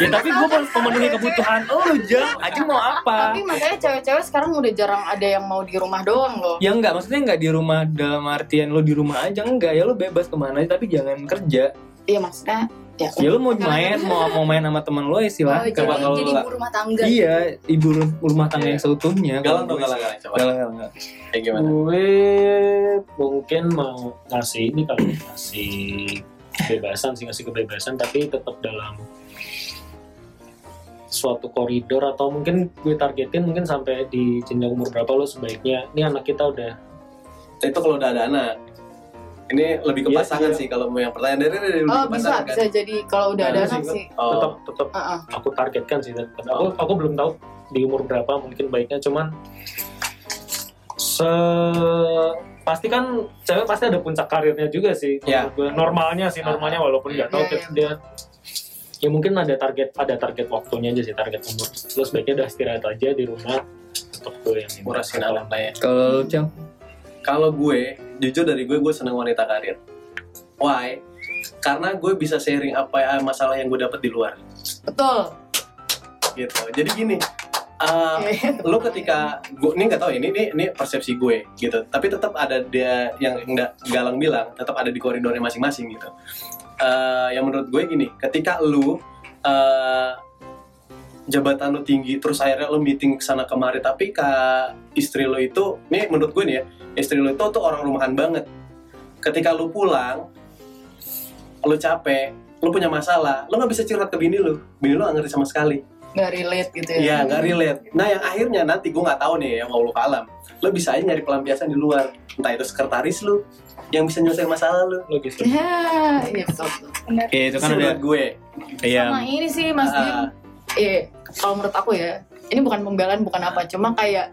ya tapi gue harus memenuhi kebutuhan lo jam aja mau apa? Tapi makanya cewek-cewek sekarang udah jarang ada yang mau di rumah doang loh. Ya enggak, maksudnya enggak di rumah dalam artian lo di rumah aja enggak ya lo bebas ke mana aja tapi jangan kerja. Iya maksudnya ya. Ya lo mau main mau mau main sama teman lo ya Oh, silahkan. jadi, Kalau jadi ibu rumah tangga. iya ibu ru- rumah tangga yang seutuhnya. Galang Kalau dong, galang, galang. Coba. Galang, galang. Kayak gimana? Gue mungkin mau ngasih ini kali ngasih kebebasan sih ngasih kebebasan tapi tetap dalam suatu koridor atau mungkin gue targetin mungkin sampai di jenjang umur berapa lo sebaiknya ini anak kita udah Itu kalau udah ada anak. Ini lebih ke Iya, pasangan iya. sih kalau mau yang pertanyaan dari dari Oh bisa kan. bisa jadi kalau udah ada Nah, anak sih. Oh, tetap tetap Heeh. aku targetkan sih aku aku belum tahu di umur berapa mungkin baiknya cuman se pasti kan cewek pasti ada puncak karirnya juga sih Ya. menurut gue. normalnya sih normalnya walaupun nggak tahu Iya, iya, dia ya mungkin ada target ada target waktunya aja sih target umur terus baiknya udah istirahat aja di rumah tetap gue yang ini. ngurasin alam lah ya. Kalau Cang? Kalau gue, jujur dari gue, gue seneng wanita karir. Why? Karena gue bisa sharing apa ya, masalah yang gue dapat di luar, Betul. gitu. Jadi gini, uh, Oke. lo ketika gue ini nggak tahu ini, ini ini persepsi gue gitu. Tapi tetap ada dia yang enggak galang bilang, tetap ada di koridornya masing-masing gitu. Uh, yang menurut gue gini, ketika lu uh, jabatan lu tinggi, terus akhirnya lu meeting ke sana kemari, tapi ke istri lo itu, ini menurut gue nih ya, istri lo itu tuh orang rumahan banget. Ketika lu pulang, lu capek, lu punya masalah, lu nggak bisa curhat ke bini lu, bini lu nggak ngerti sama sekali. Nggak relate gitu ya. Iya, nggak relate. Nah, yang akhirnya nanti gue nggak tahu nih, yang Allah alam, lo bisa aja nyari pelampiasan di luar, entah itu sekretaris lu, yang bisa nyelesain masalah lu. logis Ya, iya betul. betul. Benar. Ya itu kan ada gue. Iya. Sama ini sih Mas Dim. Iya, kalau menurut aku ya, ini bukan pembelaan, bukan apa, cuma kayak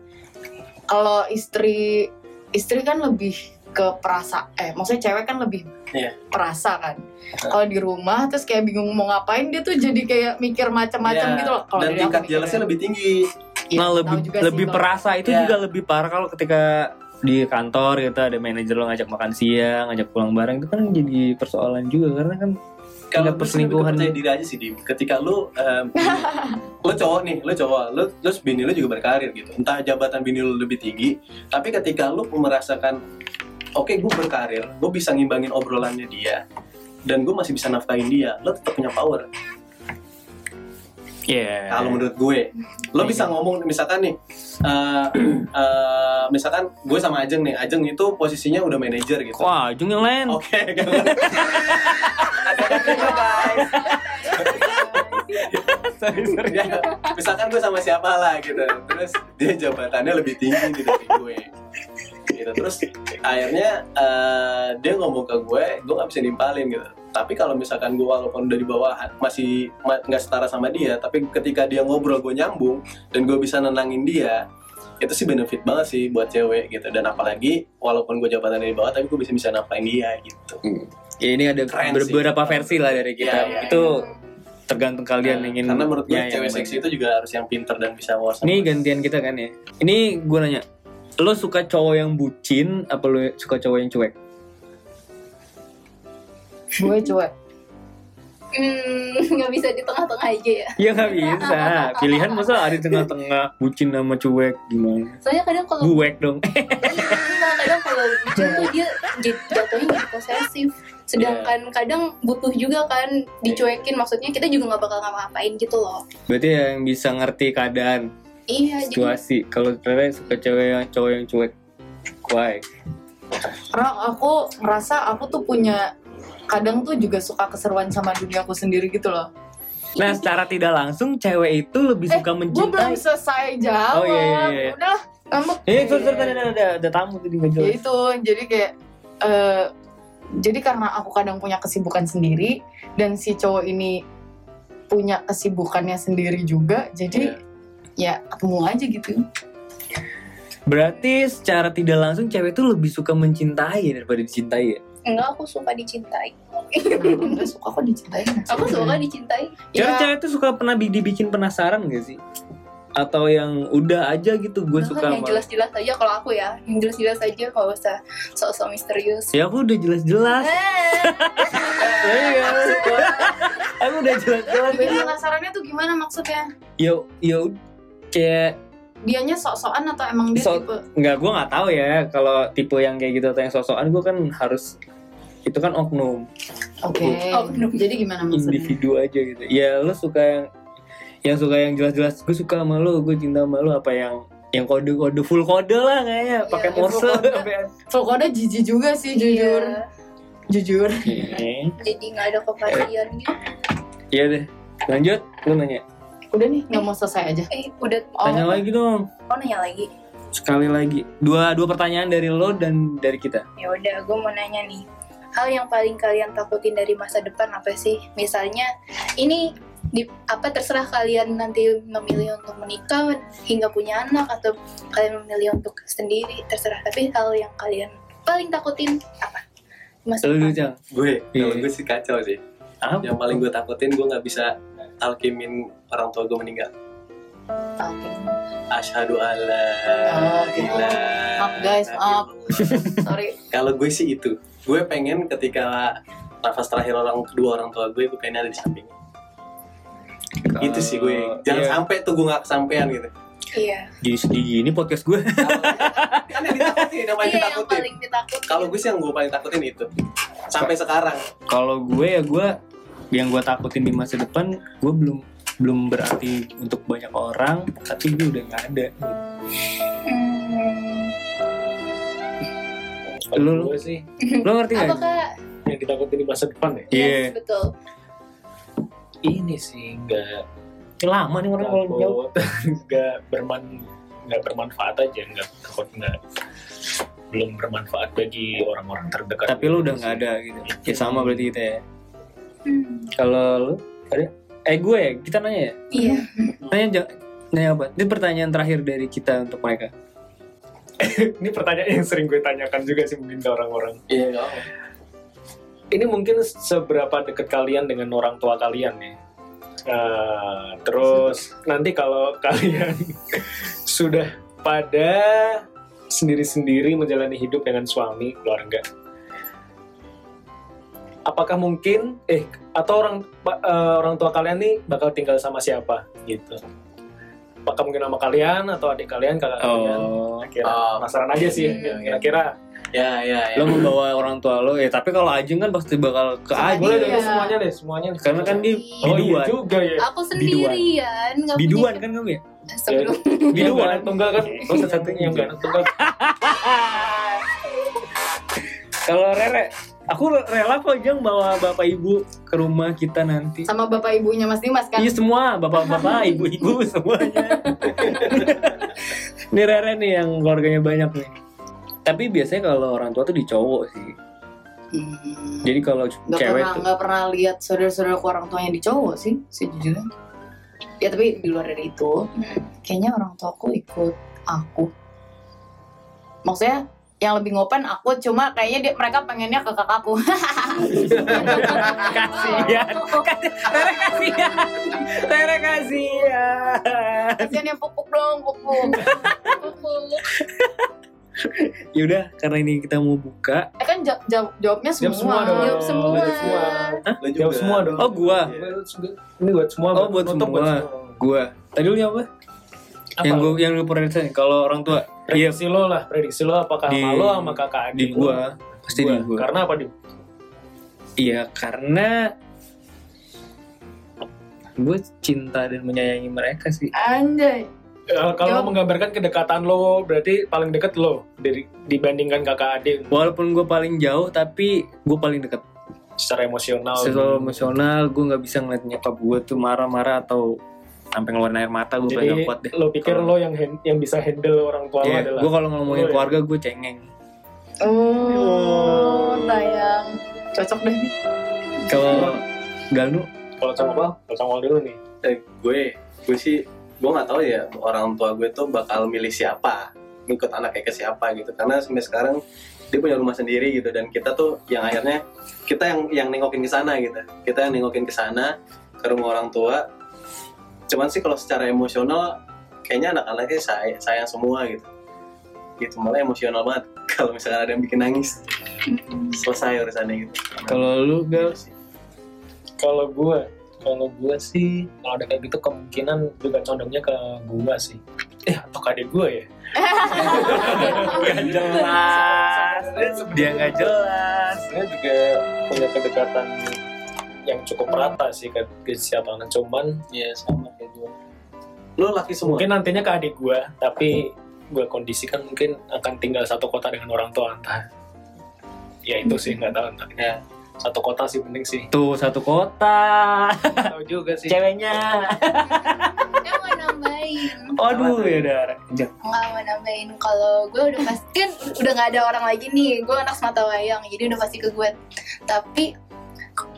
kalau istri istri kan lebih ke perasa, eh maksudnya cewek kan lebih Iya. perasa kan. Kalau di rumah terus kayak bingung mau ngapain dia tuh jadi kayak mikir macam-macam Iya. gitu loh. Kalau Dan tingkat jelasnya lebih tinggi. Iya, nah lebih juga sih lebih kalau- perasa itu Ya. juga lebih parah kalau ketika di kantor gitu ada manajer lo ngajak makan siang, ngajak pulang bareng itu kan jadi persoalan juga karena kan Kalau perselingkuhan. percaya diri aja sih, Dim. Ketika lu, em, lu cowok nih, lu cowok, lu terus bini lu juga berkarir gitu. Entah jabatan bini lu lebih tinggi, tapi ketika lu merasakan, oke gue berkarir, gue bisa ngimbangin obrolannya dia, dan gue masih bisa nafkahin dia, lu tetap punya power. ya Kalau menurut gue, lo bisa ngomong misalkan nih, eh, eh, misalkan gue sama Ajeng nih, Ajeng itu posisinya udah manajer gitu. wah jung yang lain Oke, ada guys. Ya, misalkan gue sama siapa lah gitu, terus dia jabatannya lebih tinggi nih dari gue. Gitu. terus akhirnya eh, dia ngomong ke gue gue nggak bisa nimpalin gitu tapi kalau misalkan gue walaupun udah di bawah masih ma- nggak setara sama dia tapi ketika dia ngobrol gue nyambung dan gue bisa nenangin dia itu sih benefit banget sih buat cewek gitu dan apalagi walaupun gue jabatan di bawah tapi gue bisa bisa nampain dia gitu Ya, ini ada Keren sih. beberapa versi lah dari kita. Iya, iya, itu tergantung kalian Nah, ingin karena menurut gue ya, cewek seksi itu juga harus yang pinter dan bisa wawasan Ini gantian kita kan ya. Ini gue nanya, lo suka cowok yang bucin apa lo suka cowok yang cuek? gue cuek Hmm, nggak bisa di tengah-tengah aja ya. Ya nggak bisa. Pilihan masa ada di tengah-tengah bucin sama cuek gimana? Soalnya kadang kalau Buek dong. Enggak, kadang kalau bucin tuh dia jatuhnya jadi posesif. Sedangkan kadang butuh juga kan dicuekin. Maksudnya kita juga nggak bakal ngapa-ngapain gitu loh. Berarti yang bisa ngerti keadaan, Iya, jadi situasi. Kalau Rere suka cewek yang cowok yang cuek, why? karena aku ngerasa aku tuh punya kadang tuh juga suka keseruan sama duniaku sendiri gitu loh Nah, secara tidak langsung cewek itu lebih suka gue belum mencintai. selesai jawab Oh, iya, iya, iya. udah kamu Eh, itu ada, ada, ada, ada tamu tadi nggak ya jelas. itu jadi kayak eh, jadi karena aku kadang punya kesibukan sendiri dan si cowok ini punya kesibukannya sendiri juga jadi ya ketemu aja gitu Berarti secara tidak langsung cewek itu lebih suka mencintai daripada dicintai ya? Enggak aku suka dicintai. Enggak suka kok dicintain Aku suka dicintai. Cewek ya cewek itu suka pernah bi- dibikin penasaran gak sih? Atau yang udah aja gitu gue suka kan yang jelas-jelas aja kalau aku ya, yang jelas-jelas aja kalau usah sok-sok misterius. Ya aku udah jelas-jelas. Eh, Iya, aku udah jelas-jelas. Bikin penasarannya tuh gimana maksudnya Ya, ya kayak dianya sok-sokan atau emang dia Sok- tipe nggak gue nggak tahu ya kalau tipe yang kayak gitu atau yang sosokan gue kan harus itu kan oknum. Oke. Oh, bener. jadi gimana maksudnya? Individu aja gitu. Ya lo suka yang yang suka yang jelas-jelas. Gue suka sama lo gue cinta sama lo apa yang yang kode-kode full kode lah kayaknya. Pakai full morse kode. full kode jijik juga sih jujur iya, jujur. Oke. jadi nggak ada kepastian gitu. Iya deh. Lanjut lo nanya. Udah nih nggak mau selesai aja. Eh, udah. Oh. tanya lagi dong. Oh nanya lagi. sekali lagi. Dua dua pertanyaan dari lo dan dari kita. Ya udah, gue mau nanya nih. Hal yang paling kalian takutin dari masa depan apa sih? Misalnya, ini di apa terserah kalian nanti memilih untuk menikah hingga punya anak atau kalian memilih untuk sendiri terserah. Tapi hal yang kalian paling takutin apa? Depan. cang gue kalau Iya. gue sih kacau sih apa yang paling gue takutin gue nggak bisa alkimin orang tua gue meninggal Oke. Asyhadu alla Oh, ilaha maaf, guys, maaf. sorry Kalau gue sih itu, gue pengen ketika nafas terakhir orang kedua orang tua gue, gue pengen ada di samping. Itu sih gue. Jangan Iya. sampai tuh gue nggak kesampean gitu. Iya. jadi sedih gini podcast gue kan yang ditakutin, yang paling Iya ditakutin. paling ditakutin. Kalau gue sih yang gue paling takutin itu. Sampai sekarang. kalau gue ya gue yang gue takutin di masa depan gue belum belum berarti untuk banyak orang tapi gue udah nggak ada Hmm, Lu- lu. gue sih. Lo ngerti nggak? Apakah yang ditakutin di masa depan ya? Iya. Yes, betul. ini sih nggak. Ini lama nih orang kalau jauh. Nggak berman nggak bermanfaat aja nggak takut nggak. Belum bermanfaat bagi orang-orang terdekat. Tapi lo udah nggak ada gitu. Ya sama berarti kita ya. Hmm, kalau lo ada? Eh gue ya kita nanya ya? Iya. nanya nanya apa? Ini pertanyaan terakhir dari kita untuk mereka ini pertanyaan yang sering gue tanyakan juga sih mungkin ke orang-orang. Iya, nggak apa. ini mungkin seberapa dekat kalian dengan orang tua kalian ya? Eh, terus nanti kalau kalian sudah pada sendiri-sendiri menjalani hidup dengan suami keluarga apakah mungkin eh atau orang eh, orang tua kalian nih bakal tinggal sama siapa gitu apakah mungkin sama kalian atau adik kalian kakak kalian? Oh. Kira Oh. penasaran aja sih Hmm. kira-kira. Ya, ya, ya. lo membawa orang tua lo ya tapi kalau Ajeng kan pasti bakal ke Ajeng. boleh Iya. deh semuanya deh semuanya. Deh. karena kan dia oh iya biduan. juga ya. Aku sendirian, nggak biduan punya kan kamu ya? Sebelum. Biduan. Biduan tunggal kan? Oh satu-satunya yang gak anak tunggal kalau Rere aku rela kok Jeng bawa bapak ibu ke rumah kita nanti sama bapak ibunya Mas Dimas kan Iya semua, bapak-bapak, ibu-ibu semuanya. ini Rere nih yang keluarganya banyak nih. tapi biasanya kalau orang tua tuh di cowok sih Hmm. jadi kalau Gak cewek pernah tuh nggak pernah lihat saudara-saudara orang tuanya di cowok sih sejujurnya. Ya tapi di luar dari itu, kayaknya orang tuaku ikut aku. Maksudnya yang lebih ngopen aku cuma kayaknya dia, mereka pengennya ke kakakku. kasihan Rere kasihan Rere kasihan Kasian yang pupuk dong, pupuk. yaudah karena ini kita mau buka Eh kan jawab, jawab, jawabnya semua. Jawab semua dong. Jawab semua. Jawab semua. Lu Jawab semua dong. oh gua Ini buat semua. Oh, buat nutup semua. gua tadi lu apa Apa? yang gua yang lu pernah kalau orang tua iya Prediksi lo lah, prediksi lo apakah Di- sama lo sama kakak adik di lo? gua pasti di gua Karena apa di? iya karena gue cinta dan menyayangi mereka sih Anjay. Eh, kalau Jawab. menggambarkan kedekatan lo, berarti paling deket lo dari dibandingkan kakak adik walaupun gue paling jauh tapi gue paling dekat secara emosional. secara emosional gue nggak bisa ngeliat nyokap gue tuh marah-marah atau sampai ngeluarin air mata gue gak kuat deh lo pikir Kalau- lo yang hand- yang bisa handle orang tua lo Iya, adalah gue kalau ngomongin ya? keluarga gue cengeng Oh, tayang. Cocok deh nih. kalau Galnu kalau sama apa? Kalau sama dulu nih. Eh, gue gue sih gue nggak tahu ya orang tua gue tuh bakal milih siapa ngikut anaknya ke siapa gitu karena sampai sekarang dia punya rumah sendiri gitu dan kita tuh yang akhirnya kita yang yang nengokin ke sana gitu kita yang nengokin ke sana ke rumah orang tua cuman sih kalau secara emosional kayaknya anak-anaknya sayang, sayang semua gitu. Gitu malah emosional banget kalau misalkan ada yang bikin nangis. Selesai urusannya gitu. Kalau lu Gal? Kalau gue, kalau gue sih kalau ada kayak gitu kemungkinan juga condongnya ke gue sih. Eh atau ke adik gue ya? Gak jelas. Dia nggak jelas. Sebenarnya juga punya kedekatan yang cukup rata sih ke, ke siapa. Anak cuman ya sama lu laki semua Mungkin nantinya ke adik gue, tapi gue kondisikan mungkin akan tinggal satu kota dengan orang tua entah. Ya itu sih nggak tahu entah. Ya, satu kota sih penting sih. tuh satu kota Tahu juga sih. ceweknya Saya mau nambahin. aduh ya udah Nggak mau nambahin kalau gue udah pasti kan udah nggak ada orang lagi nih. Gue anak semata wayang, jadi udah pasti ke gue. Tapi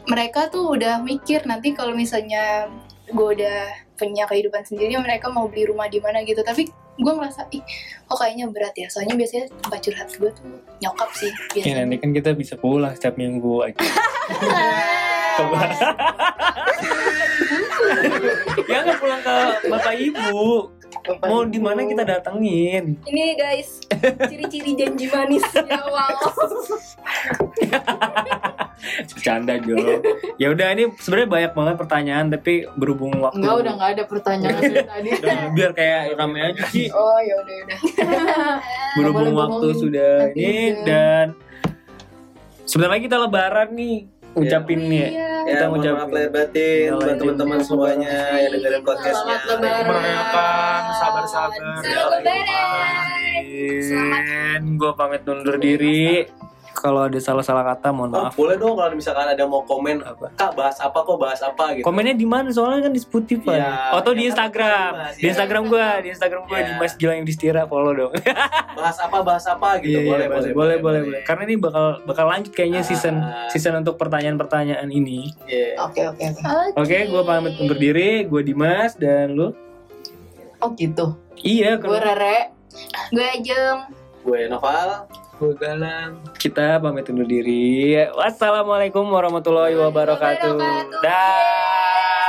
mereka tuh udah mikir nanti kalau misalnya gue udah punya kehidupan sendiri mereka mau beli rumah di mana gitu. Tapi gue ngerasa ih kok kayaknya berat ya? Soalnya biasanya tempat curhat gue tuh nyokap sih ya biasanya. nanti kan kita bisa pulang setiap minggu aja. Ya nggak pulang ke bapak ibu. Mau di mana kita datengin? Ini guys ciri-ciri janji manis ya wow bercanda Jo ya udah ini sebenarnya banyak banget pertanyaan tapi berhubung waktu Enggak, udah nggak ada pertanyaan dari tadi. Udah, biar kayak rame aja sih Oh, ya udah udah. berhubung waktu bohongin sudah ini dan sebentar lagi kita lebaran nih ucapin nih ya. Iya. Kita ya, ngucapin. maaf lahir batin buat teman-teman semuanya yang dengerin podcastnya. Selamat Lebaran. Merayakan sabar-sabar. Selamat lebaran gue pamit undur diri. Kalau ada salah-salah kata mohon Oh, maaf. boleh dong kalau misalkan ada mau komen, Apa? kak bahas apa kok bahas apa gitu. Komennya di mana? Soalnya kan di Spotify. Iya, Atau di ya kan Instagram. Di ya. Instagram gue, di Instagram gue Iya. di Mas Gilang Yudhistira follow dong. Bahas apa bahas apa gitu. Iya, iya, boleh, boleh, boleh, boleh, boleh. Karena ini bakal bakal lanjut kayaknya Ah. season season untuk pertanyaan-pertanyaan ini. Iya. Oke, oke, oke. Oke, gue pamit undur diri. Gue Dimas dan lu. Oh gitu. Iya, Gue kan. Rere. gue Ajeng Gue Noval. Gue galang. Kita pamit undur diri. Wassalamualaikum warahmatullahi wabarakatuh. Wabarakatuh. Dah.